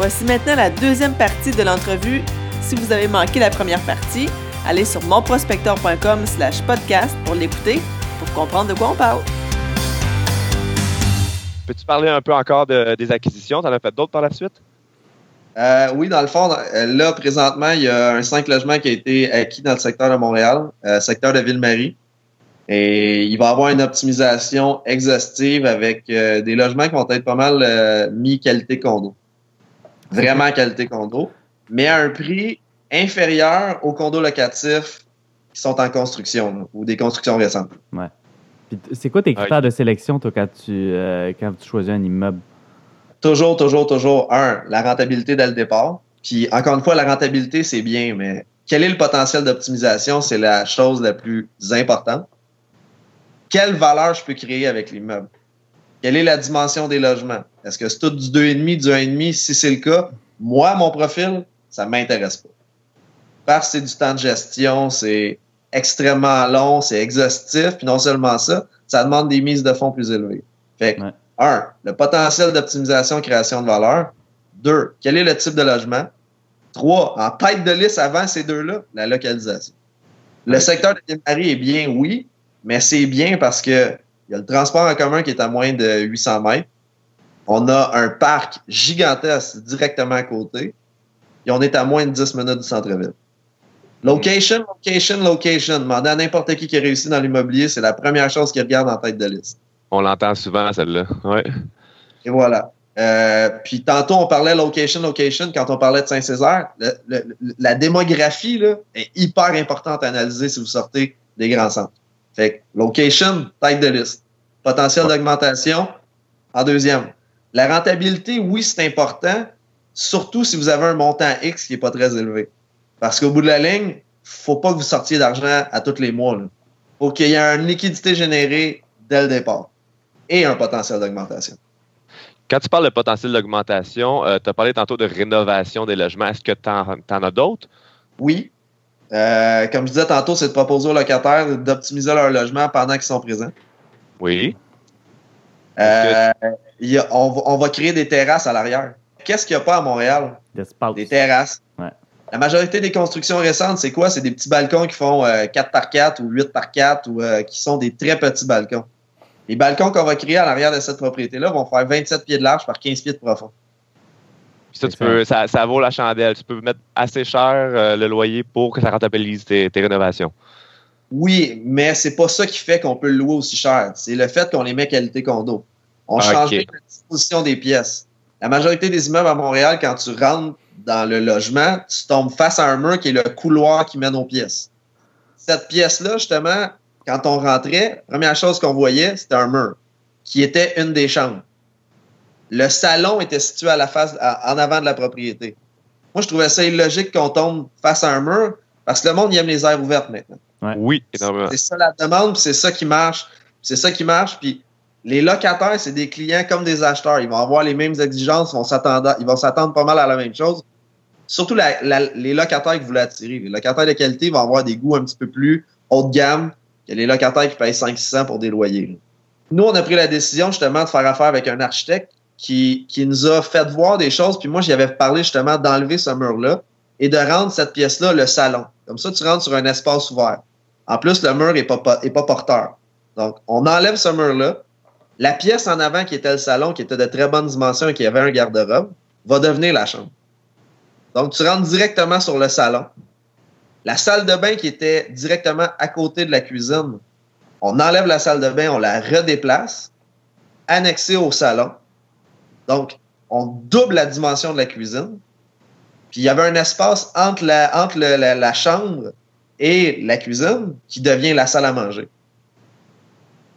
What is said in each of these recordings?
Voici maintenant la deuxième partie de l'entrevue. Si vous avez manqué la première partie, allez sur monprospecteur.com slash podcast pour l'écouter, pour comprendre de quoi on parle. Peux-tu parler un peu encore des acquisitions? Tu en as fait d'autres par la suite? Euh, oui, dans le fond, là, présentement, il y a un 5 logements qui a été acquis dans le secteur de Montréal, euh, secteur de Ville-Marie. Et il va y avoir une optimisation exhaustive avec euh, des logements qui vont être pas mal mis qualité condo. Vraiment qualité condo. Mais à un prix inférieur aux condos locatifs qui sont en construction ou des constructions récentes. Ouais. C'est quoi tes critères de sélection, toi, quand tu, quand tu choisis un immeuble? toujours, toujours, toujours, un, la rentabilité dès le départ. Puis encore une fois, la rentabilité, c'est bien, mais quel est le potentiel d'optimisation? C'est la chose la plus importante. Quelle valeur je peux créer avec l'immeuble? Quelle est la dimension des logements? Est-ce que c'est tout du 2,5, du 1,5? Si c'est le cas, moi, mon profil, ça ne m'intéresse pas. Parce que c'est du temps de gestion, c'est extrêmement long, c'est exhaustif, puis non seulement ça, ça demande des mises de fonds plus élevées. Fait que, un, le potentiel d'optimisation création de valeur. Deux, quel est le type de logement? Trois, en tête de liste avant ces deux-là, la localisation. Le secteur de Ville-Marie est bien, oui, mais c'est bien parce que il y a le transport en commun qui est à moins de 800 mètres. On a un parc gigantesque directement à côté. Et on est à moins de 10 minutes du centre-ville. Location, location, location. Demandez à n'importe qui qui a réussi dans l'immobilier, c'est la première chose qu'il regarde en tête de liste. On l'entend souvent, celle-là. Ouais. Et voilà. Euh, puis tantôt, on parlait location, location, quand on parlait de Saint-Césaire. la démographie là, est hyper importante à analyser si vous sortez des grands centres. Fait que location, tête de liste. Potentiel d'augmentation, en deuxième. La rentabilité, oui, c'est important, surtout si vous avez un montant X qui n'est pas très élevé. Parce qu'au bout de la ligne, faut pas que vous sortiez d'argent à tous les mois. Il faut qu'il y ait une liquidité générée dès le départ et un potentiel d'augmentation. Quand tu parles de potentiel d'augmentation, euh, tu as parlé tantôt de rénovation des logements. Est-ce que tu en, as d'autres? Oui. Euh, comme je disais tantôt, c'est de proposer aux locataires d'optimiser leur logement pendant qu'ils sont présents. Oui. Euh, on, va créer des terrasses à l'arrière. Qu'est-ce qu'il n'y a pas à Montréal? Des terrasses. La majorité des constructions récentes, c'est quoi? C'est des petits balcons qui font 4 par 4 ou 8 par 4 ou qui sont des très petits balcons. Les balcons qu'on va créer à l'arrière de cette propriété-là vont faire 27 pieds de large par 15 pieds de profond. Ça, ça, vaut la chandelle. Tu peux mettre assez cher euh, le loyer pour que ça rentabilise tes, rénovations. Oui, mais c'est pas ça qui fait qu'on peut le louer aussi cher. C'est le fait qu'on les met qualité condo. On change la disposition des pièces. La majorité des immeubles à Montréal, quand tu rentres dans le logement, tu tombes face à un mur qui est le couloir qui mène aux pièces. Cette pièce-là, justement, quand on rentrait, première chose qu'on voyait, c'était un mur qui était une des chambres. Le salon était situé à la face, en avant de la propriété. Moi, je trouvais ça illogique qu'on tombe face à un mur parce que le monde y aime les airs ouvertes maintenant. Oui, C'est ça la demande, c'est ça qui marche. C'est ça qui marche. Puis les locataires, c'est des clients comme des acheteurs. Ils vont avoir les mêmes exigences, vont ils vont s'attendre pas mal à la même chose. Surtout les locataires que vous voulez attirer. Les locataires de qualité vont avoir des goûts un petit peu plus haut de gamme, il a les locataires qui payent 500 pour des loyers. Nous, on a pris la décision justement de faire affaire avec un architecte qui, qui nous a fait voir des choses. Puis moi, j'y avais parlé justement d'enlever ce mur-là et de rendre cette pièce-là le salon. Comme ça, tu rentres sur un espace ouvert. En plus, le mur n'est pas, est pas porteur. Donc, on enlève ce mur-là. La pièce en avant qui était le salon, qui était de très bonne dimension et qui avait un garde-robe, va devenir la chambre. Donc, tu rentres directement sur le salon. La salle de bain qui était directement à côté de la cuisine, on enlève la salle de bain, on la redéplace, annexée au salon. Donc, on double la dimension de la cuisine. Puis il y avait un espace entre la, entre la, chambre et la cuisine qui devient la salle à manger.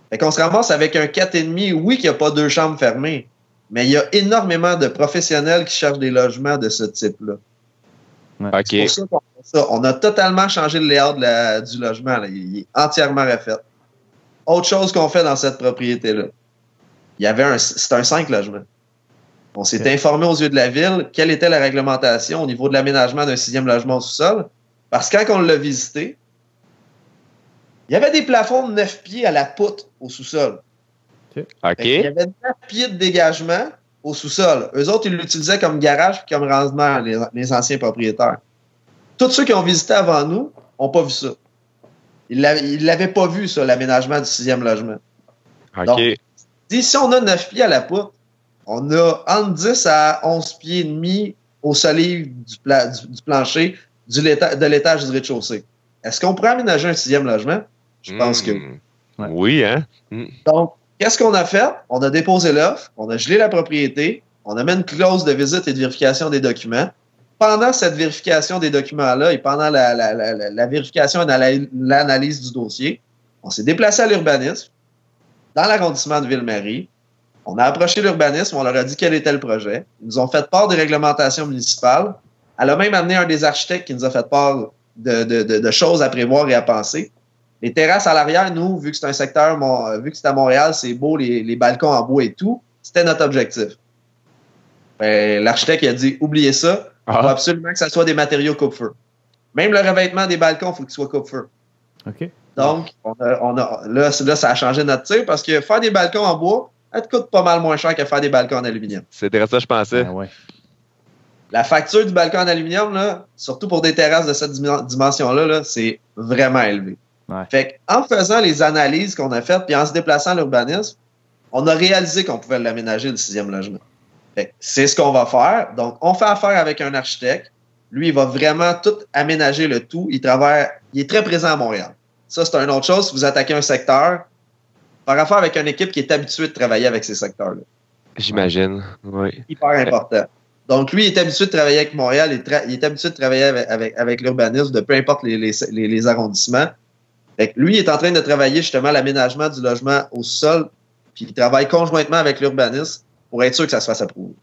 Fait qu'on se ramasse avec un 4,5. Oui, qu'il n'y a pas deux chambres fermées, mais il y a énormément de professionnels qui cherchent des logements de ce type-là. C'est pour ça On a totalement changé le layout du logement. Il est entièrement refait. Autre chose qu'on fait dans cette propriété-là, il y avait un, c'est un 5 logements. On s'est informé aux yeux de la ville quelle était la réglementation au niveau de l'aménagement d'un sixième logement au sous-sol. Parce que quand on l'a visité, il y avait des plafonds de 9 pieds à la poutre au sous-sol. Il y avait 9 pieds de dégagement au sous-sol. Eux autres, ils l'utilisaient comme garage puis comme rangement, les, les, anciens propriétaires. Tous ceux qui ont visité avant nous n'ont pas vu ça. Ils ne l'avaient pas vu, ça, l'aménagement du sixième logement. OK. Donc, si on a 9 pieds à la poutre, on a entre 10 à 11 pieds et demi au solive du, pla du, du plancher du de l'étage du rez-de-chaussée. Est-ce qu'on pourrait aménager un sixième logement? Je pense que Hmm. Oui, hein? Hmm. Donc, qu'est-ce qu'on a fait? On a déposé l'offre, on a gelé la propriété, on a mis une clause de visite et de vérification des documents. Pendant cette vérification des documents-là et pendant la, la, la, la vérification et l'analyse du dossier, on s'est déplacé à l'urbanisme dans l'arrondissement de Ville-Marie. On a approché l'urbanisme, on leur a dit quel était le projet. Ils nous ont fait part des réglementations municipales. Elle a même amené un des architectes qui nous a fait part de, de, de, de choses à prévoir et à penser. Les terrasses à l'arrière, nous, vu que c'est un secteur, vu que c'est à Montréal, c'est beau, les, les, balcons en bois et tout, c'était notre objectif. Ben, L'architecte a dit oubliez ça, il faut absolument que ça soit des matériaux coupe-feu. Même le revêtement des balcons, il faut qu'il soit coupe-feu. OK. Donc, on a, on a, là, là, ça a changé notre tir parce que faire des balcons en bois, ça te coûte pas mal moins cher que faire des balcons en aluminium. C'est ça que je pensais. Ah ouais. La facture du balcon en aluminium, là, surtout pour des terrasses de cette dimension-là, -là, c'est vraiment élevé. Ouais. Fait en faisant les analyses qu'on a faites, puis en se déplaçant à l'urbanisme, on a réalisé qu'on pouvait l'aménager le sixième logement. C'est ce qu'on va faire. Donc, on fait affaire avec un architecte. Lui, il va vraiment tout aménager le tout. Il travaille, il est très présent à Montréal. Ça, c'est une autre chose. Si vous attaquez un secteur, faire affaire avec une équipe qui est habituée de travailler avec ces secteurs-là. J'imagine, oui. Hyper important. Donc, lui, il est habitué de travailler avec Montréal, il, il est habitué de travailler avec, avec, avec l'urbanisme de peu importe les, les, les, les arrondissements. Fait que lui, il est en train de travailler justement l'aménagement du logement au sol, puis il travaille conjointement avec l'urbanisme pour être sûr que ça se fasse approuver.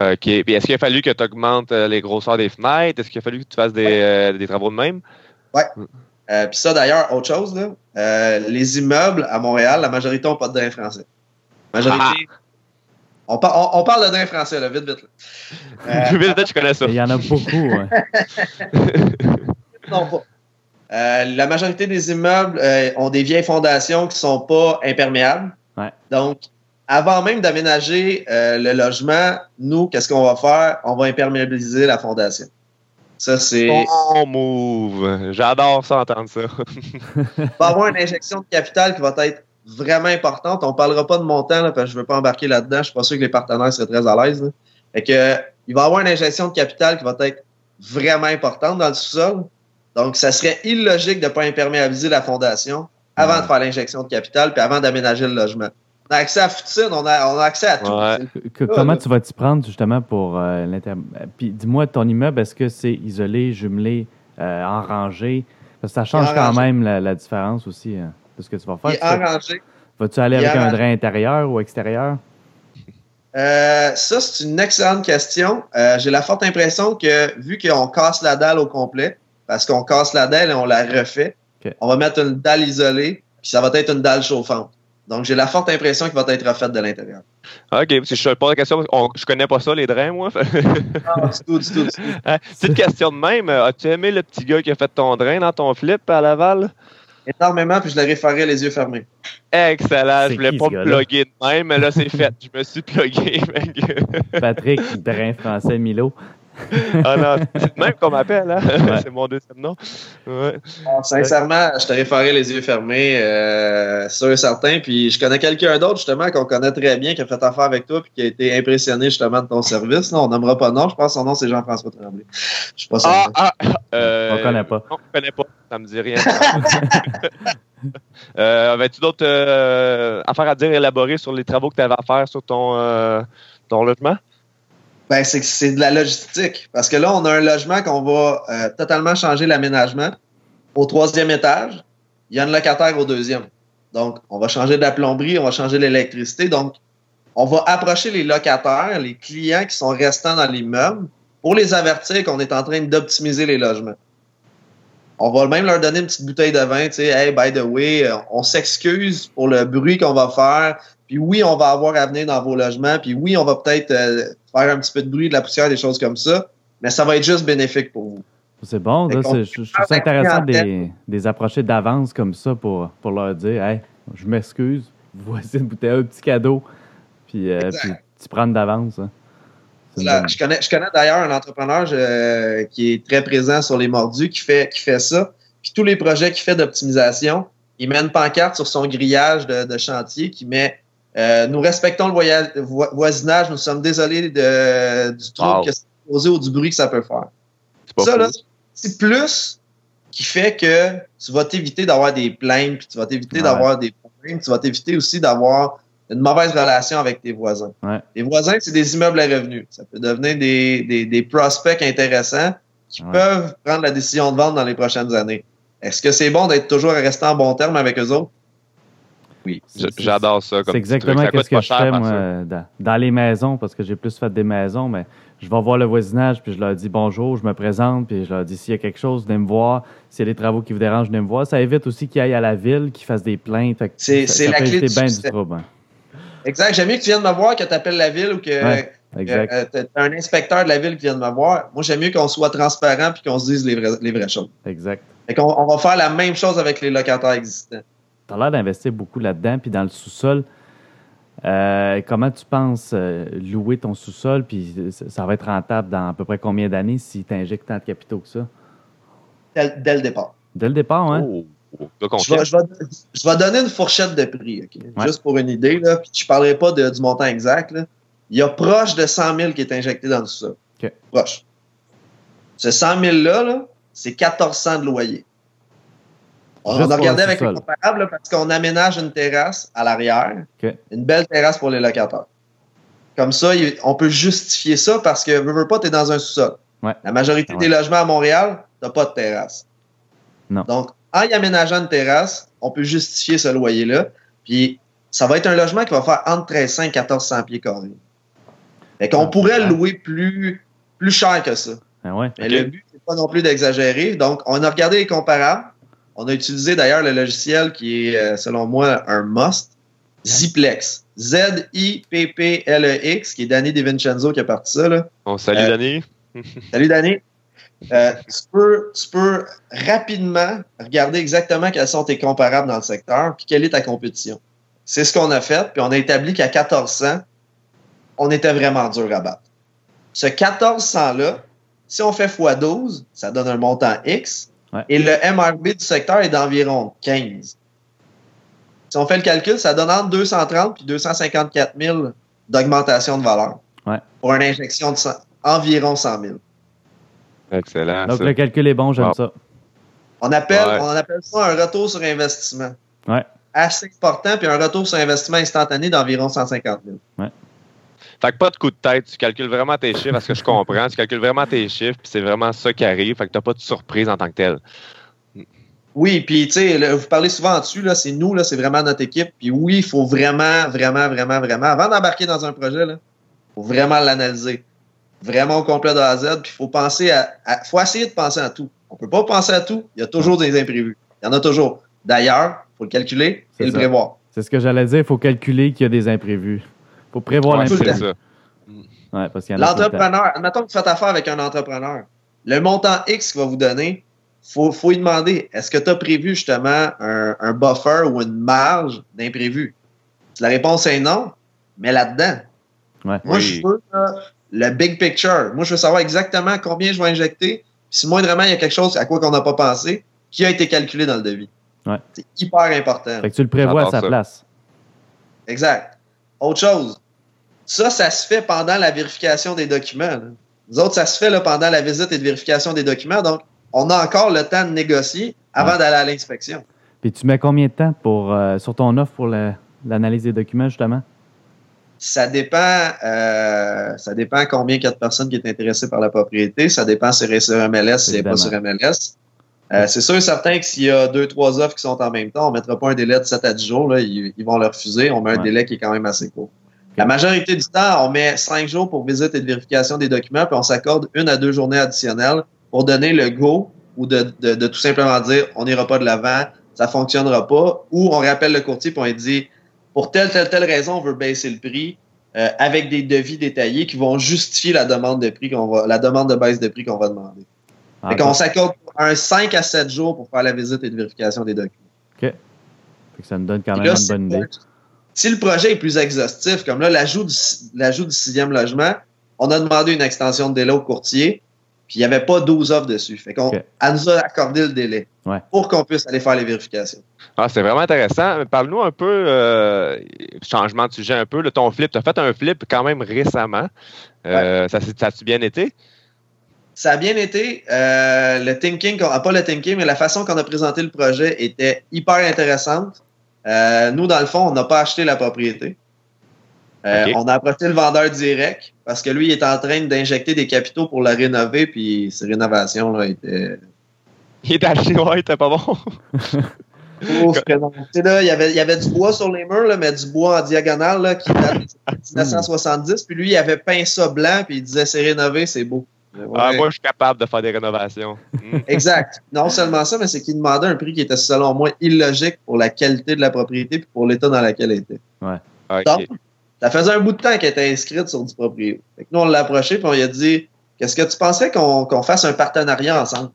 OK. Puis est-ce qu'il a fallu que tu augmentes les grosseurs des fenêtres? Est-ce qu'il a fallu que tu fasses des, euh, des travaux de même? Ouais. Euh, puis ça, d'ailleurs, autre chose, là, euh, les immeubles à Montréal, la majorité n'ont pas de drain français. Majorité. Ah. On, par, on, on, parle de drain français, là, vite, vite. Là. Euh, vite, vite, je connais ça. Il y en a beaucoup. Non, pas. Euh, la majorité des immeubles euh, ont des vieilles fondations qui sont pas imperméables. Ouais. Donc, avant même d'aménager euh, le logement, nous, qu'est-ce qu'on va faire? On va imperméabiliser la fondation. Ça, c'est. Bon move! J'adore ça, entendre ça. Il va y avoir une injection de capital qui va être vraiment importante. On parlera pas de montant, là, parce que je veux pas embarquer là-dedans. Je suis pas sûr que les partenaires seraient très à l'aise. Fait que, il va y avoir une injection de capital qui va être vraiment importante dans le sous-sol. Donc, ça serait illogique de ne pas imperméabiliser la fondation avant ouais. de faire l'injection de capital puis avant d'aménager le logement. On a accès à Futine, on a, on a accès à tout. Ouais. Que, comment tu vas t'y prendre justement pour euh, l'inter... Puis dis-moi, ton immeuble, est-ce que c'est isolé, jumelé, euh, en rangée? Parce que ça change quand même la, la, différence aussi hein, de ce que tu vas faire. Il est en rangée. Vas-tu aller avec un drain intérieur ou extérieur? Euh, ça, c'est une excellente question. Euh, J'ai la forte impression que vu qu'on casse la dalle au complet, parce qu'on casse la dalle et on la refait. Okay. On va mettre une dalle isolée, puis ça va être une dalle chauffante. Donc, j'ai la forte impression qu'il va être refait de l'intérieur. OK, si je te pose la question, on, je connais pas ça, les drains, moi. non, du tout, du tout, du tout. Hein, Petite question de même, as-tu aimé le petit gars qui a fait ton drain dans ton flip à Laval? Énormément, puis je l'aurais référé les yeux fermés. Excellent. Je voulais pas me plugger de même, mais là, c'est fait. Je me suis plugué. Patrick, drain français Milo. ah non, c'est même qu'on m'appelle, hein? Ouais. c'est mon deuxième nom. Ouais. Bon, sincèrement, je t'aurais référé les yeux fermés, euh, sûr et certain. Puis je connais quelqu'un d'autre, justement, qu'on connaît très bien, qui a fait affaire avec toi, puis qui a été impressionné, justement, de ton service. Là, on n'aimera pas non, je pense que son nom, c'est Jean-François Tremblay. Je suis pas sûr. Ah, ah, euh, on connaît pas. Non, on connaît pas. Ça me dit rien. euh, Avais-tu d'autres euh, affaires à dire élaborées sur les travaux que tu avais à faire sur ton, euh, ton logement? Ben, c'est c'est de la logistique. Parce que là, on a un logement qu'on va euh, totalement changer l'aménagement. Au troisième étage, il y a un locataire au deuxième. Donc, on va changer de la plomberie, on va changer l'électricité. Donc, on va approcher les locataires, les clients qui sont restants dans l'immeuble pour les avertir qu'on est en train d'optimiser les logements. On va même leur donner une petite bouteille de vin, tu sais, hey, by the way, on s'excuse pour le bruit qu'on va faire. Puis oui, on va avoir à venir dans vos logements. Puis oui, on va peut-être euh, faire un petit peu de bruit, de la poussière, des choses comme ça. Mais ça va être juste bénéfique pour vous. C'est bon, là, je, je trouve ça intéressant de les, les approcher d'avance comme ça pour, pour leur dire Hey, je m'excuse, voici une bouteille, un petit cadeau. Puis, euh, puis tu prendre d'avance. Hein. je connais, je connais d'ailleurs un entrepreneur qui est très présent sur les mordus qui fait, qui fait ça. Puis tous les projets qu'il fait d'optimisation, il met une pancarte sur son grillage de, chantier qui met euh, Nous respectons le voisinage, nous sommes désolés de, du trouble que ça peut causer ou du bruit que ça peut faire. Ça, là, c'est plus qui fait que tu vas t'éviter d'avoir des plaintes, puis tu vas t'éviter d'avoir des problèmes, tu vas t'éviter aussi d'avoir une mauvaise relation avec tes voisins. Les voisins, c'est des immeubles à revenus. Ça peut devenir des, des, prospects intéressants qui peuvent prendre la décision de vendre dans les prochaines années. Est-ce que c'est bon d'être toujours resté en bon terme avec eux autres? Oui, j'adore ça. C'est exactement ce que je fais, moi, dans, les maisons, parce que j'ai plus fait des maisons, mais je vais voir le voisinage, puis je leur dis bonjour, je me présente, puis je leur dis s'il y a quelque chose, venez me voir. S'il y a des travaux qui vous dérangent, venez me voir. Ça évite aussi qu'ils aillent à la ville, qu'ils fassent des plaintes. C'est la clé du bien du trouble. Hein. Exact. J'aime mieux que tu viennes me voir, que tu appelles la ville ou que, euh, tu as un inspecteur de la ville qui vient de me voir. Moi, j'aime mieux qu'on soit transparent puis qu'on se dise les, les vraies choses. Exact. Fait qu'on on va faire la même chose avec les locataires existants. Tu as l'air d'investir beaucoup là-dedans, puis dans le sous-sol. Euh, comment tu penses euh, louer ton sous-sol, puis ça va être rentable dans à peu près combien d'années si tu injectes tant de capitaux que ça? Dès, le départ. Dès le départ, hein? Oh, je, vais, donner une fourchette de prix, juste pour une idée. Là, puis je ne parlerai pas du montant exact. Il y a proche de 100 000 qui est injecté dans le sous-sol. Proche. Ce 100 000-là, là, c'est 1400 de loyer. On, a regardé avec le comparable parce qu'on aménage une terrasse à l'arrière, une belle terrasse pour les locataires. Comme ça, on peut justifier ça parce que, veux, veux pas, tu es dans un sous-sol. La majorité des logements à Montréal, tu pas de terrasse. Donc, en y aménageant une terrasse, on peut justifier ce loyer-là. Puis, ça va être un logement qui va faire entre 1300 et 1400 pieds carrés. Fait qu'on ah, pourrait le louer plus, plus cher que ça. Ah Mais le but, pas non plus d'exagérer. Donc, on a regardé les comparables. On a utilisé d'ailleurs le logiciel qui est, euh, selon moi, un must. Ziplex. Z-I-P-P-L-E-X, qui est Danny DiVincenzo qui a parti ça. Là. Bon, salut euh, Danny. salut Danny. Euh, tu, peux, tu peux rapidement regarder exactement quels sont tes comparables dans le secteur, puis quelle est ta compétition. C'est ce qu'on a fait, puis on a établi qu'à 1400, on était vraiment dur à battre. Ce 1400-là, si on fait x12, ça donne un montant X. Et le MRB du secteur est d'environ 15. Si on fait le calcul, ça donne entre 230 et 254 000 d'augmentation de valeur. Pour une injection de environ 100 000. Excellent. Donc, le calcul est bon, j'aime ça. On appelle, on appelle ça un retour sur investissement. Assez important, puis un retour sur investissement instantané d'environ 150 000. Fait que pas de coup de tête, tu calcules vraiment tes chiffres, parce que je comprends, tu calcules vraiment tes chiffres, puis c'est vraiment ça qui arrive, fait que t'as pas de surprise en tant que tel. Oui, puis tu sais, vous parlez souvent dessus, là, c'est nous, là, c'est vraiment notre équipe. Puis oui, il faut vraiment, vraiment, vraiment, vraiment, avant d'embarquer dans un projet, il faut vraiment l'analyser. Vraiment au complet de A à Z, puis il faut penser à, à, faut essayer de penser à tout. On peut pas penser à tout, il y a toujours des imprévus. Il y en a toujours. D'ailleurs, il faut le calculer et le prévoir. C'est ce que j'allais dire, il faut calculer qu'il y a des imprévus pour prévoir l'imprévu. Ouais, L'entrepreneur, admettons que tu fais affaire avec un entrepreneur. Le montant X qu'il va vous donner, il faut, faut lui demander est-ce que tu as prévu justement un, buffer ou une marge d'imprévu? Si la réponse est non, mais là-dedans. Moi, je veux le big picture. Moi, je veux savoir exactement combien je vais injecter. si moindrement il y a quelque chose à quoi on n'a pas pensé, qui a été calculé dans le devis. C'est hyper important. Fait que tu le prévois à sa place. Exact. Autre chose, ça, ça se fait pendant la vérification des documents. Nous autres, ça se fait là, pendant la visite et de vérification des documents. Donc, on a encore le temps de négocier avant d'aller à l'inspection. Puis tu mets combien de temps pour, euh, sur ton offre pour l'analyse des documents, justement? Ça dépend, euh, ça dépend combien il y a de personnes qui sont intéressées par la propriété. Ça dépend si c'est sur MLS, si c'est pas sur MLS. Euh, c'est sûr et certain que s'il y a deux, trois offres qui sont en même temps, on ne mettra pas un délai de 7 à 10 jours. Là, ils, vont le refuser. On met un délai qui est quand même assez court. La majorité du temps, on met cinq jours pour visite et de vérification des documents, puis on s'accorde une à deux journées additionnelles pour donner le go ou de, tout simplement dire on n'ira pas de l'avant, ça fonctionnera pas, ou on rappelle le courtier puis on lui dit pour telle, telle, telle raison, on veut baisser le prix euh, avec des devis détaillés qui vont justifier la demande de prix qu'on va, la demande de baisse de prix qu'on va demander. Ah, fait qu'on s'accorde un 5 à 7 jours pour faire la visite et de vérification des documents. OK. ça nous donne quand même une bonne idée. Si le projet est plus exhaustif, comme là, l'ajout du, l'ajout du sixième logement, on a demandé une extension de délai au courtier, puis il n'y avait pas 12 offres dessus. Fait qu'on elle nous a accordé le délai pour qu'on puisse aller faire les vérifications. Ah, c'est vraiment intéressant. Parle-nous un peu, euh, changement de sujet un peu, le ton flip. Tu as fait un flip quand même récemment. Euh, ça, ça a-tu bien été? Ça a bien été. Euh, le thinking, pas le thinking, mais la façon qu'on a présenté le projet était hyper intéressante. Euh, nous, dans le fond, on n'a pas acheté la propriété. Euh, on a approché le vendeur direct parce que lui, il est en train d'injecter des capitaux pour la rénover, puis ces rénovations là étaient. Il était acheté, ouais, il était pas bon. Oh, là, il, y avait, il y avait du bois sur les murs, là, mais du bois en diagonale là, qui date de 1970. Puis lui, il avait peint ça blanc, puis il disait c'est rénové, c'est beau. Ah, moi, je suis capable de faire des rénovations. Hmm. exact. Non seulement ça, mais c'est qu'il demandait un prix qui était, selon moi, illogique pour la qualité de la propriété et pour l'état dans lequel elle était. Ouais. Donc, ça faisait un bout de temps qu'elle était inscrite sur du proprio. nous, on l'a approché et on lui a dit Qu'est-ce que tu pensais qu'on fasse un partenariat ensemble?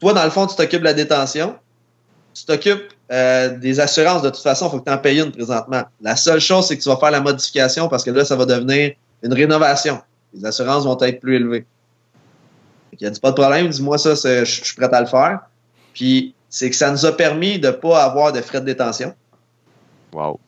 Toi, dans le fond, tu t'occupes de la détention. Tu t'occupes euh, des assurances. De toute façon, il faut que tu en payes une présentement. La seule chose, c'est que tu vas faire la modification parce que là, ça va devenir une rénovation. Les assurances vont être plus élevées. Il a dit pas de problème, dis-moi ça, je suis prêt à le faire. Puis c'est que ça nous a permis de ne pas avoir de frais de détention. Wow.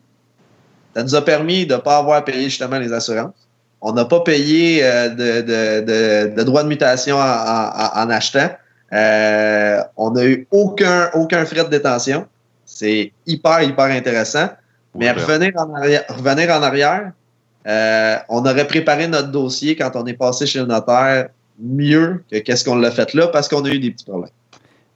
Ça nous a permis de ne pas avoir à payer justement les assurances. On n'a pas payé euh, de, de, de, droits de mutation en, achetant. Euh, on n'a eu aucun, aucun frais de détention. C'est hyper, hyper intéressant. Mais revenir en arrière, revenir en arrière euh, on aurait préparé notre dossier quand on est passé chez le notaire mieux que qu'est-ce qu'on l'a fait là parce qu'on a eu des petits problèmes.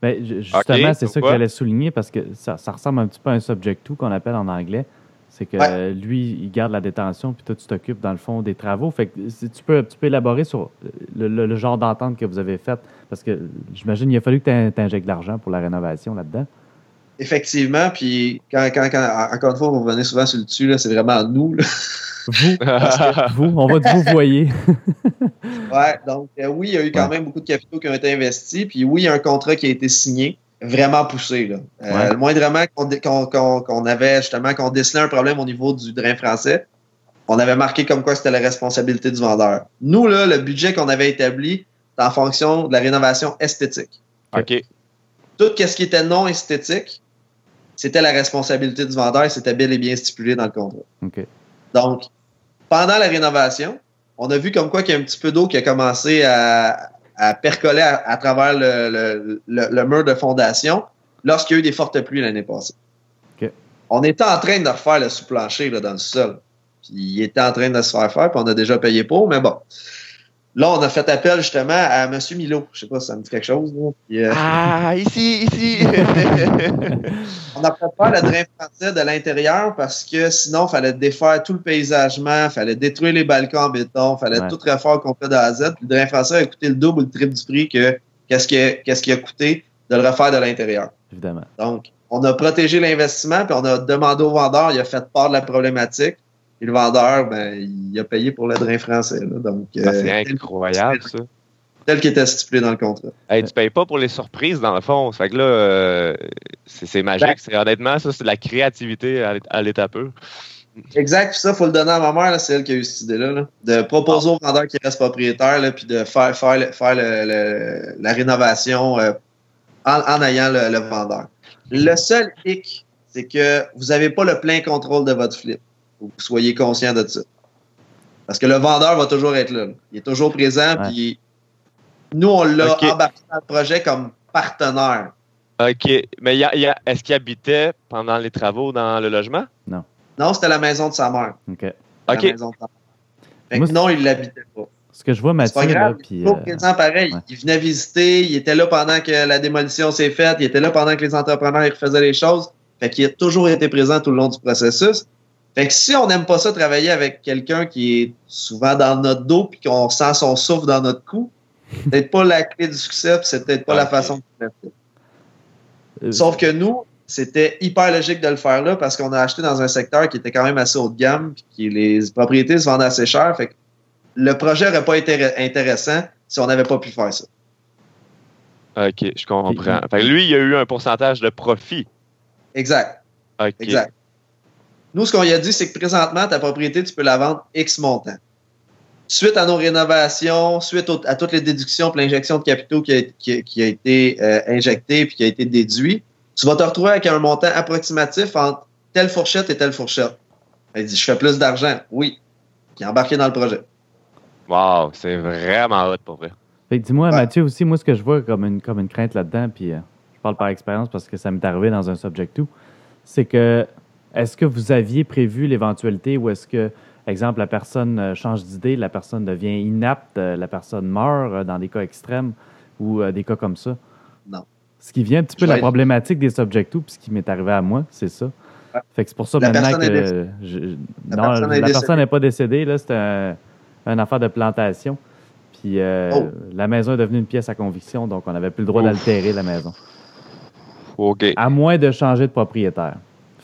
Ben, justement, c'est ça que j'allais souligner parce que ça, ressemble un petit peu à un subject to qu'on appelle en anglais. C'est que lui, il garde la détention, puis toi, tu t'occupes, dans le fond, des travaux. Fait que tu peux, tu peux élaborer sur le, genre d'entente que vous avez faite. Parce que j'imagine qu'il a fallu que tu injectes de l'argent pour la rénovation là-dedans. Effectivement, puis quand, quand, encore une fois, vous revenez souvent sur le dessus, c'est vraiment nous. Vous, vous, on va vous voyez. ouais, donc euh, oui, il y a eu quand même beaucoup de capitaux qui ont été investis, puis oui, il y a un contrat qui a été signé, vraiment poussé. Là. Euh, le moindrement qu'on avait justement, qu'on décelait un problème au niveau du drain français, on avait marqué comme quoi c'était la responsabilité du vendeur. Nous, là, le budget qu'on avait établi, c'est en fonction de la rénovation esthétique. OK. Tout ce qui était non esthétique, c'était la responsabilité du vendeur et c'était bel et bien stipulé dans le contrat. Donc, pendant la rénovation, on a vu comme quoi qu'il y a un petit peu d'eau qui a commencé à, percoler à, travers le, mur de fondation lorsqu'il y a eu des fortes pluies l'année passée. On était en train de refaire le sous-plancher dans le sol. il était en train de se faire faire, puis on a déjà payé pour, mais bon. Là, on a fait appel justement à M. Milo. Je sais pas si ça me dit quelque chose. Euh, ah, ici, ici. on a fait faire le drain français de l'intérieur parce que sinon, il fallait défaire tout le paysagement, il fallait détruire les balcons en béton, il fallait tout refaire complet de A à Z. le drain français a coûté le double ou le triple du prix que qu'est-ce qui, qu'est-ce qui a coûté de le refaire de l'intérieur. Évidemment. Donc, on a protégé l'investissement, puis on a demandé au vendeur, il a fait part de la problématique. Et le vendeur, ben, il a payé pour le drain français. Donc, ah, c'est euh, incroyable, ça. Tel qu'il était stipulé dans le contrat. Hey, tu payes pas pour les surprises, dans le fond. Fait que là, euh, c'est magique. Ben honnêtement, ça, c'est de la créativité à l'état peu. Exact. ça, il faut le donner à ma mère. C'est elle qui a eu cette idée-là. de proposer au vendeur qui reste propriétaire, puis de faire, faire, faire la rénovation euh, en, ayant le, vendeur. Le seul hic, c'est que vous n'avez pas le plein contrôle de votre flip que vous soyez conscient de ça. Parce que le vendeur va toujours être là. Il est toujours présent, puis nous, on l'a embarqué dans le projet comme partenaire. OK. Mais y a, est-ce qu'il habitait pendant les travaux dans le logement? Non. Non, c'était la maison de sa mère. OK. OK. non, il l'habitait pas. Ce que je vois, Mathieu, pas grave, est euh, présent pareil. Il venait visiter, il était là pendant que la démolition s'est faite, il était là pendant que les entrepreneurs refaisaient les choses. Fait qu'il a toujours été présent tout le long du processus. Fait que si on n'aime pas ça, travailler avec quelqu'un qui est souvent dans notre dos puis qu'on sent son souffle dans notre cou, c'est peut-être pas la clé du succès, c'est peut-être pas la façon de faire. Euh, Sauf que nous, c'était hyper logique de le faire là parce qu'on a acheté dans un secteur qui était quand même assez haut de gamme, puis les propriétés se vendent assez cher. Fait que le projet n'aurait pas été intéressant si on n'avait pas pu faire ça. OK, je comprends. Fait que lui, il a eu un pourcentage de profit. Exact. OK. Exact. Nous, ce qu'on y a dit, c'est que présentement, ta propriété, tu peux la vendre X montant. Suite à nos rénovations, suite à toutes les déductions et l'injection de capitaux qui a, été euh, injectée puis qui a été déduit, tu vas te retrouver avec un montant approximatif entre telle fourchette et telle fourchette. Elle dit, je fais plus d'argent. Oui. Qui est embarqué dans le projet. Wow, c'est vraiment hot pour vrai. dis-moi, Mathieu, aussi, moi, ce que je vois comme une, comme une crainte là-dedans, puis euh, je parle par expérience parce que ça m'est arrivé dans un Subject 2, c'est que est-ce que vous aviez prévu l'éventualité ou est-ce que, exemple, la personne euh, change d'idée, la personne devient inapte, euh, la personne meurt dans des cas extrêmes ou des cas comme ça? Non. Ce qui vient un petit peu de la problématique des Subject 2, puis ce qui m'est arrivé à moi, c'est ça. Fait que c'est pour ça maintenant que. non, la personne n'est pas décédée, là, c'était un, une affaire de plantation. Puis euh, oh. la maison est devenue une pièce à conviction, donc on n'avait plus le droit d'altérer la maison. OK. À moins de changer de propriétaire.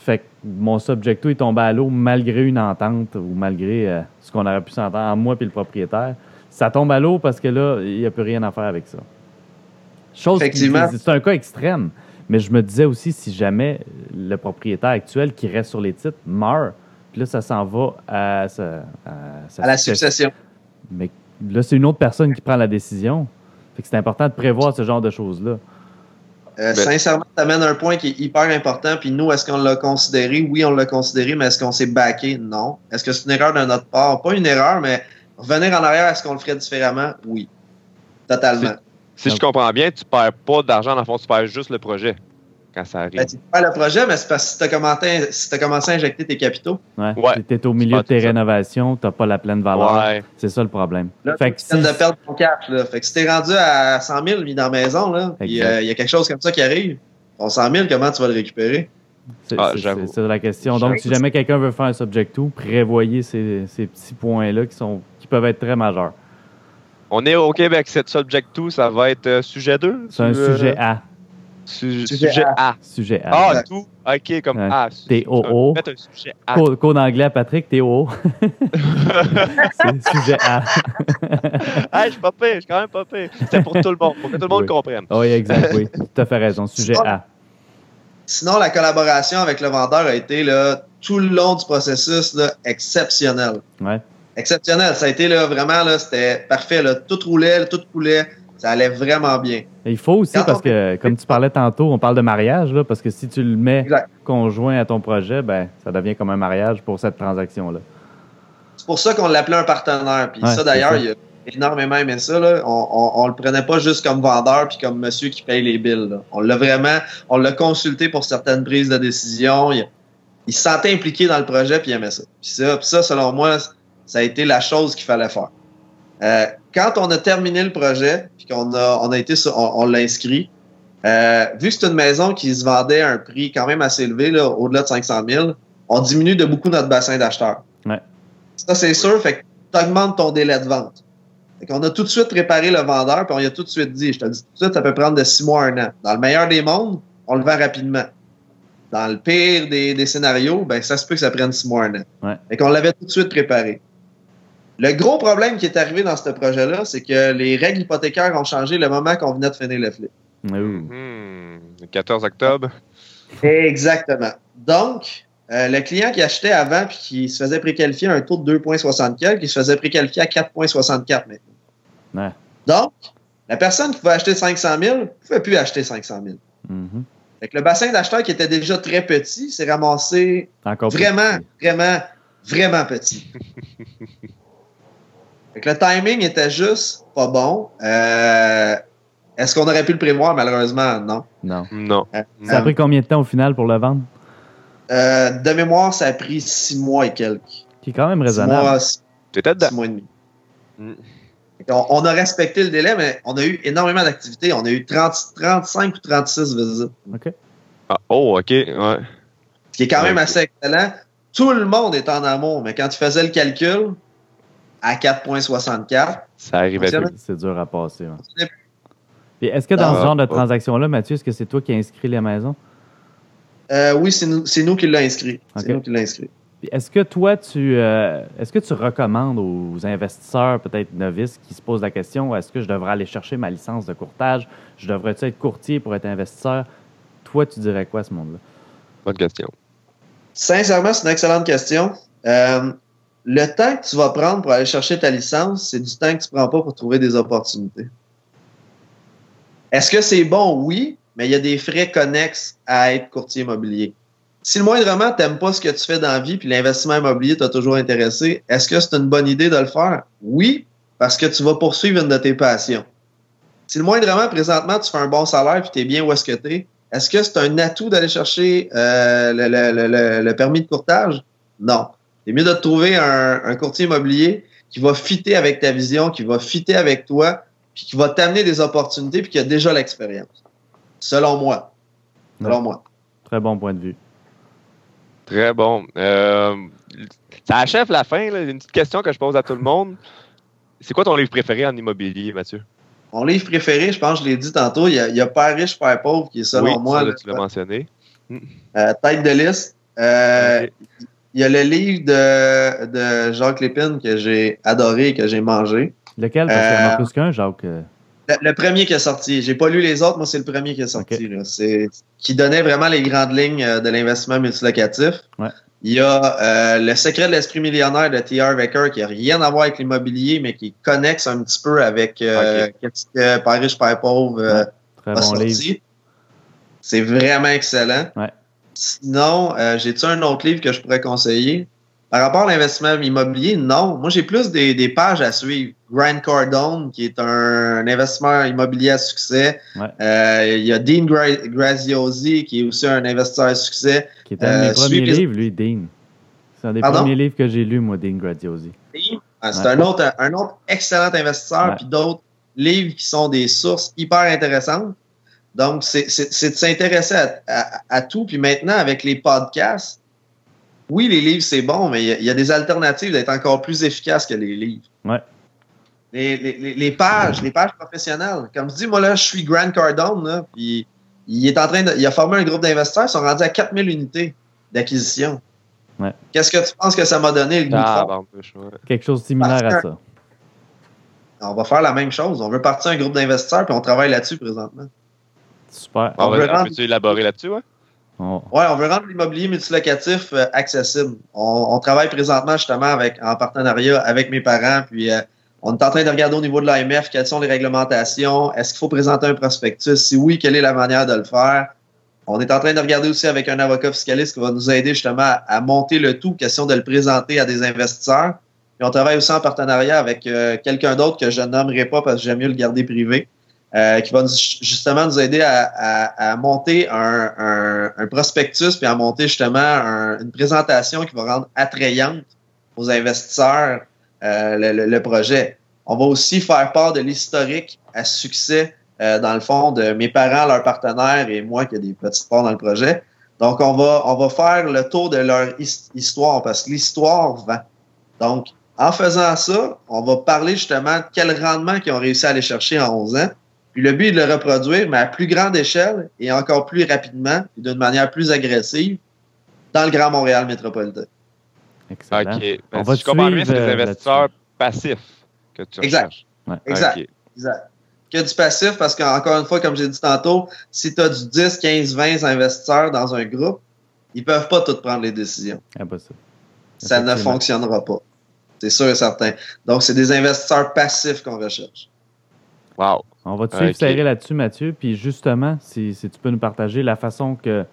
Fait que mon subjecto est tombé à l'eau malgré une entente ou malgré euh, ce qu'on aurait pu s'entendre entre moi et le propriétaire. Ça tombe à l'eau parce que là, il n'y a plus rien à faire avec ça. Chose Effectivement. C'est un cas extrême. Mais je me disais aussi, si jamais le propriétaire actuel qui reste sur les titres meurt, puis là, ça s'en va à, à, la succession. Mais là, c'est une autre personne qui prend la décision. Fait que c'est important de prévoir ce genre de choses-là. Euh, ben- sincèrement, tu amènes un point qui est hyper important. Puis nous, est-ce qu'on l'a considéré? Oui, on l'a considéré, mais est-ce qu'on s'est backé? Non. Est-ce que c'est une erreur de notre part? Pas une erreur, mais revenir en arrière, est-ce qu'on le ferait différemment? Oui. Totalement. Si, je comprends bien, tu perds pas d'argent, dans le fond, tu perds juste le projet quand ça arrive. Ben, tu perds le projet, mais c'est parce que si tu as, commencé, si commencé à injecter tes capitaux. Ouais. Tu es au milieu de tes rénovations, tu n'as pas la pleine valeur. C'est ça le problème. Là, fait que tu viens de perdre ton cash. Là. Fait que si tu es rendu à 100 000 mis dans la maison, là, il y a quelque chose comme ça qui arrive, ton 100 000, comment tu vas le récupérer? C'est ah, la question. Donc, si jamais quelqu'un veut faire un subject to, prévoyez ces, ces petits points-là qui, sont, qui peuvent être très majeurs. On est au Québec, cette subject to, ça va être euh, sujet 2? C'est un sujet A sujet, A. Sujet A. Ah, tout? OK, comme A. T-O-O. Code anglais Patrick, T-O-O. c'est sujet A. hey, je suis pas pire, je suis quand même pas pire. C'est pour tout le monde, pour que tout le monde comprenne. Oui, exact, oui. Tu as fait raison. Sujet A. Sinon, la collaboration avec le vendeur a été là, tout le long du processus là, exceptionnel. Ouais. Exceptionnel. Ça a été là, vraiment, là, c'était parfait. Là, tout roulait, tout coulait. Ça allait vraiment bien. il faut aussi, parce que, comme tu parlais tantôt, on parle de mariage, là, parce que si tu le mets conjoint à ton projet, ben, ça devient comme un mariage pour cette transaction-là. C'est pour ça qu'on l'appelait un partenaire. Puis ça, d'ailleurs, il a énormément aimé ça. Là. On, on, le prenait pas juste comme vendeur puis comme monsieur qui paye les billes. On l'a vraiment, on l'a consulté pour certaines prises de décision. Il, se sentait impliqué dans le projet puis il aimait ça. Puis ça, ça, selon moi, ça a été la chose qu'il fallait faire. Euh, quand on a terminé le projet, puis qu'on a, on a été, on, l'a inscrit, euh, vu que c'est une maison qui se vendait à un prix quand même assez élevé, au-delà de 500 000, on diminue de beaucoup notre bassin d'acheteurs. Ouais. Ça, c'est sûr, fait que tu augmentes ton délai de vente. Fait qu'on a tout de suite préparé le vendeur, puis on lui a tout de suite dit, je te dis tout de suite, ça peut prendre de six mois à un an. Dans le meilleur des mondes, on le vend rapidement. Dans le pire des, scénarios, ben ça se peut que ça prenne six mois à un an. Ouais. Fait qu'on l'avait tout de suite préparé. Le gros problème qui est arrivé dans ce projet-là, c'est que les règles hypothécaires ont changé le moment qu'on venait de finir le flip. Le 14 octobre. Exactement. Donc, euh, le client qui achetait avant puis qui se faisait préqualifier à un taux de 2,64, qui se faisait préqualifier à 4,64 maintenant. Donc, la personne qui pouvait acheter 500 000 ne pouvait plus acheter 500 000. Mm-hmm. le bassin d'acheteurs qui était déjà très petit s'est ramassé vraiment, vraiment, vraiment petit. le timing était juste pas bon. Euh, est-ce qu'on aurait pu le prévoir? Malheureusement, non. Non. Non. Euh, ça a pris combien de temps au final pour le vendre? Euh, de mémoire, ça a pris six mois et quelques. Qui est quand même raisonnable. Six mois, six mois et demi. Mm. On, a respecté le délai, mais on a eu énormément d'activités. On a eu 30, 35 ou 36 visites. OK. Ah, oh, OK. Ouais. Ce qui est quand même assez excellent. Tout le monde est en amour, mais quand tu faisais le calcul, à 4,64. Ça arrivait C'est dur à passer. est-ce que dans ce genre de transaction-là, Mathieu, est-ce que c'est toi qui as inscrit la maison? Euh, oui, c'est nous, qui l'avons inscrit. C'est nous qui l'avons inscrit. Est-ce que toi, tu euh, est-ce que tu recommandes aux investisseurs, peut-être novices, qui se posent la question est-ce que je devrais aller chercher ma licence de courtage? Je devrais être courtier pour être investisseur? Toi, tu dirais quoi à ce monde-là? Bonne question. Sincèrement, c'est une excellente question. Euh, le temps que tu vas prendre pour aller chercher ta licence, c'est du temps que tu ne prends pas pour trouver des opportunités. Est-ce que c'est bon? Oui, mais il y a des frais connexes à être courtier immobilier. Si le moindrement, tu n'aimes pas ce que tu fais dans la vie puis l'investissement immobilier t'a toujours intéressé, est-ce que c'est une bonne idée de le faire? Oui, parce que tu vas poursuivre une de tes passions. Si le moindrement, présentement, tu fais un bon salaire puis tu es bien où est-ce que tu es, est-ce que c'est un atout d'aller chercher euh, le, permis de courtage? Non. C'est mieux de trouver un, courtier immobilier qui va fitter avec ta vision, qui va fitter avec toi, puis qui va t'amener des opportunités, puis qui a déjà l'expérience. Selon moi. Selon moi. Très bon point de vue. Très bon. Euh, ça achève la fin. Une petite question que je pose à tout le monde. C'est quoi ton livre préféré en immobilier, Mathieu? Mon livre préféré, je pense que je l'ai dit tantôt, il y, a, il y a Père riche, Père pauvre, qui est selon moi. Ça, tu l'as mentionné. Euh, tête de liste. Euh, il y a le livre de, de Jacques Lépine que j'ai adoré et que j'ai mangé. Lequel? Parce qu'il y en a plus qu'un, Jacques. Le, premier qui est sorti. J'ai pas lu les autres, moi c'est le premier qui est sorti. C'est qui donnait vraiment les grandes lignes euh, de l'investissement multilocatif. Il y a euh, Le secret de l'esprit millionnaire de T.R. Wecker qui a rien à voir avec l'immobilier, mais qui connexe un petit peu avec euh, qu'est-ce que Père riche, Père pauvre euh, a sorti. C'est vraiment excellent. Sinon, j'ai-tu un autre livre que je pourrais conseiller? Par rapport à l'investissement immobilier, non. Moi, j'ai plus des, pages à suivre. Grant Cardone, qui est un, investisseur immobilier à succès. Euh, il y a Dean Graziosi, qui est aussi un investisseur à succès. Qui est un de mes euh, premiers livres, lui, Dean. C'est un des premiers livres que j'ai lus, moi, Dean Graziosi. Ah, c'est un, autre, un autre excellent investisseur, puis d'autres livres qui sont des sources hyper intéressantes. Donc, c'est de s'intéresser à, tout. Puis maintenant, avec les podcasts, oui, les livres, c'est bon, mais il y, a des alternatives d'être encore plus efficaces que les livres. Ouais. Les, pages, les pages professionnelles. Comme je dis, moi, là, je suis Grant Cardone, là, puis il est en train de, il a formé un groupe d'investisseurs, ils sont rendus à 4000 unités d'acquisition. Ouais. Qu'est-ce que tu penses que ça m'a donné le goût ah, Quelque chose de similaire à ça. On va faire la même chose. On veut partir un groupe d'investisseurs, puis on travaille là-dessus présentement. Super. On, on va, tu élaborer là-dessus, ouais? Oui, on veut rendre l'immobilier multilocatif euh, accessible. On, travaille présentement justement avec en partenariat avec mes parents, puis euh, on est en train de regarder au niveau de l'AMF quelles sont les réglementations. Est-ce qu'il faut présenter un prospectus? Si oui, quelle est la manière de le faire? On est en train de regarder aussi avec un avocat fiscaliste qui va nous aider justement à, monter le tout, question de le présenter à des investisseurs. Et on travaille aussi en partenariat avec euh, quelqu'un d'autre que je ne nommerai pas parce que j'aime mieux le garder privé. Euh, qui va justement nous aider à, monter un, prospectus puis à monter justement une présentation qui va rendre attrayante aux investisseurs euh, le, projet. On va aussi faire part de l'historique à succès, euh, dans le fond, de mes parents, leurs partenaires et moi qui ai des petites parts dans le projet. Donc, on va, on va faire le tour de leur histoire parce que l'histoire vend. Donc, en faisant ça, on va parler justement de quel rendement qu'ils ont réussi à aller chercher en 11 ans puis le but est de le reproduire, mais à plus grande échelle et encore plus rapidement et d'une manière plus agressive dans le Grand Montréal métropolitain. Excellent. OK. Ben, On va je comprends bien, c'est des euh, investisseurs passifs que tu exact. Exact. exact. Que du passif, parce qu'encore une fois, comme j'ai dit tantôt, si tu as du 10, 15, 20 investisseurs dans un groupe, ils ne peuvent pas tous prendre les décisions. Impossible. Ça ne fonctionnera pas. C'est sûr et certain. Donc, c'est des investisseurs passifs qu'on recherche. Wow. On va te suivre serrer là-dessus, Mathieu. Puis justement, si, tu peux nous partager la façon que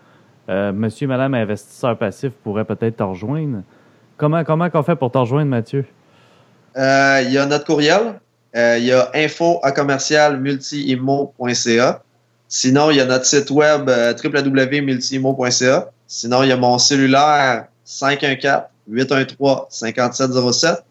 euh, monsieur et madame investisseur passif pourraient peut-être te rejoindre. Comment, comment on fait pour te rejoindre, Mathieu? Euh, il y a notre courriel. Euh, il y a info à commercial multiimo.ca. Sinon, il y a notre site web www.multiimo.ca. Sinon, il y a mon cellulaire 514 813 5707.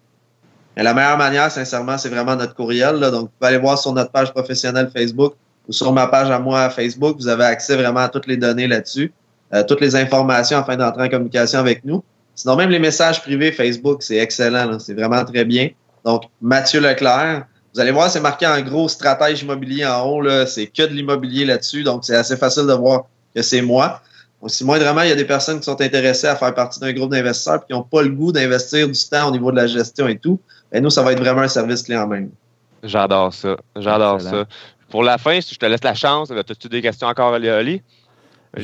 Mais la meilleure manière, sincèrement, c'est vraiment notre courriel. Donc, vous pouvez aller voir sur notre page professionnelle Facebook ou sur ma page à moi Facebook. Vous avez accès vraiment à toutes les données là-dessus, euh, toutes les informations afin d'entrer en communication avec nous. Sinon, même les messages privés Facebook, c'est excellent. C'est vraiment très bien. Donc, Mathieu Leclerc. Vous allez voir, c'est marqué en gros stratège immobilier en haut. C'est que de l'immobilier là-dessus. Donc, c'est assez facile de voir que c'est moi. Si moindrement, il y a des personnes qui sont intéressées à faire partie d'un groupe d'investisseurs et qui n'ont pas le goût d'investir du temps au niveau de la gestion et tout, et nous, ça va être vraiment un service clé en main. J'adore ça. J'adore ça. Pour la fin, si je te laisse la chance, as-tu des questions encore, Ali?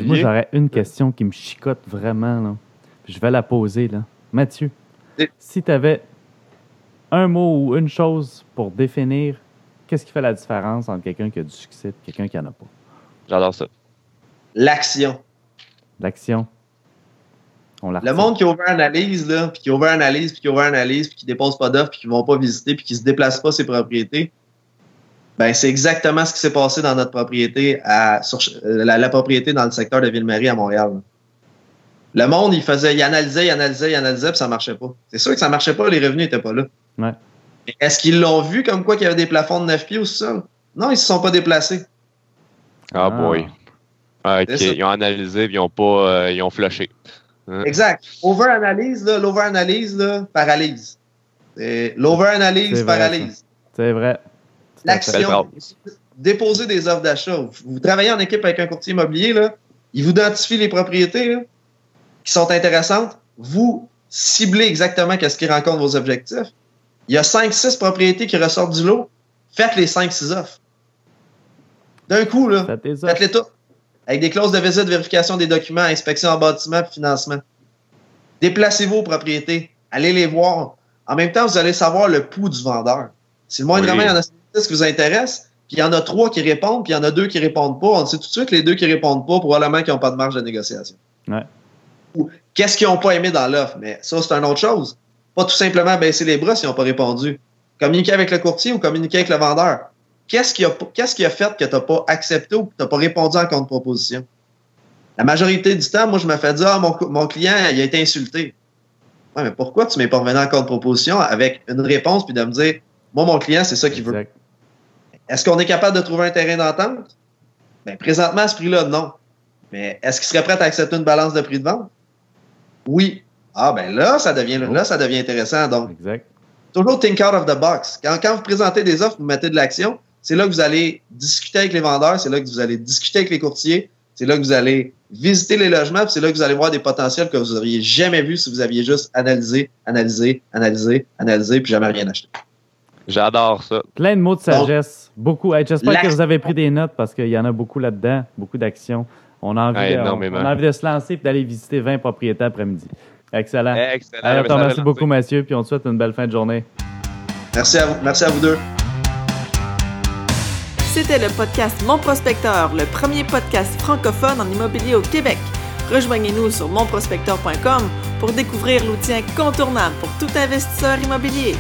Moi, j'aurais une question qui me chicote vraiment. Là. je vais la poser, là. Mathieu, si tu avais un mot ou une chose pour définir qu'est-ce qui fait la différence entre quelqu'un qui a du succès et quelqu'un qui n'en a pas? J'adore ça. L'action. L'action. le monde qui over-analyse, là, puis qui over-analyse, puis qui over-analyse, puis qui dépose pas d'offres, puis qui vont pas visiter, puis qui se déplace pas ses propriétés, ben c'est exactement ce qui s'est passé dans notre propriété, à, sur, euh, la, propriété dans le secteur de Ville-Marie à Montréal. Le monde, il faisait, il analysait, il analysait, il analysait, puis ça marchait pas. C'est sûr que ça marchait pas, les revenus n'étaient pas là. Ouais. Est-ce qu'ils l'ont vu comme quoi qu'il y avait des plafonds de 9 pieds ou ça? Non, ils se sont pas déplacés. Ah, ah. Ils ont analysé et ils ont pas euh, ils ont flushé. Hein? Exact. Over-analyse, l'over-analyse, paralyse. L'over-analyse paralyse. C'est vrai. L'action. Déposer des offres d'achat. Vous, travaillez en équipe avec un courtier immobilier, là, il vous identifie les propriétés qui sont intéressantes. Vous ciblez exactement qu'est-ce qui rencontre vos objectifs. Il y a 5-6 propriétés qui ressortent du lot. Faites les 5-6 offres. D'un coup, là, faites-les toutes avec des clauses de visite, vérification des documents, inspection en bâtiment et financement. Déplacez-vous aux propriétés. Allez les voir. En même temps, vous allez savoir le pouls du vendeur. Si le moindrement, il y en a six qui vous intéressent, puis il y en a trois qui répondent, puis il y en a deux qui répondent pas, on sait tout de suite les deux qui répondent pas, probablement qu'ils n'ont pas de marge de négociation. Ouais. qu'est-ce qu'ils n'ont pas aimé dans l'offre? Mais ça, c'est une autre chose. Pas tout simplement baisser les bras s'ils n'ont pas répondu. Communiquer avec le courtier ou communiquer avec le vendeur. Qu'est-ce qui a, qu'est-ce qui a fait que tu n'as pas accepté ou que tu n'as pas répondu en contre-proposition? La majorité du temps, moi, je me fais dire, ah, mon, client, il a été insulté. Ouais, mais pourquoi tu m'es pas revenu en contre-proposition avec une réponse puis de me dire, moi, mon client, c'est ça qu'il veut? Est-ce qu'on est capable de trouver un terrain d'entente? Ben, présentement, à ce prix-là, non. Mais est-ce qu'il serait prêt à accepter une balance de prix de vente? Oui. Ah, ben là, ça devient, là, ça devient intéressant. Donc, exact. toujours think out of the box. Quand, quand vous présentez des offres, vous mettez de l'action, c'est là que vous allez discuter avec les vendeurs, c'est là que vous allez discuter avec les courtiers, c'est là que vous allez visiter les logements, c'est là que vous allez voir des potentiels que vous n'auriez jamais vus si vous aviez juste analysé, analysé, analysé, analysé, puis jamais rien acheté. J'adore ça. Plein de mots de sagesse. beaucoup. J'espère que vous avez pris des notes parce qu'il y en a beaucoup là-dedans, beaucoup d'actions. On a envie, de, on, a envie de se lancer et d'aller visiter 20 propriétaires après-midi. Excellent. Excellent. Alors, merci beaucoup, Mathieu, puis on te souhaite une belle fin de journée. Merci à vous. Merci à vous deux. C'était le podcast Mon Prospecteur, le premier podcast francophone en immobilier au Québec. Rejoignez-nous sur monprospecteur.com pour découvrir l'outil incontournable pour tout investisseur immobilier.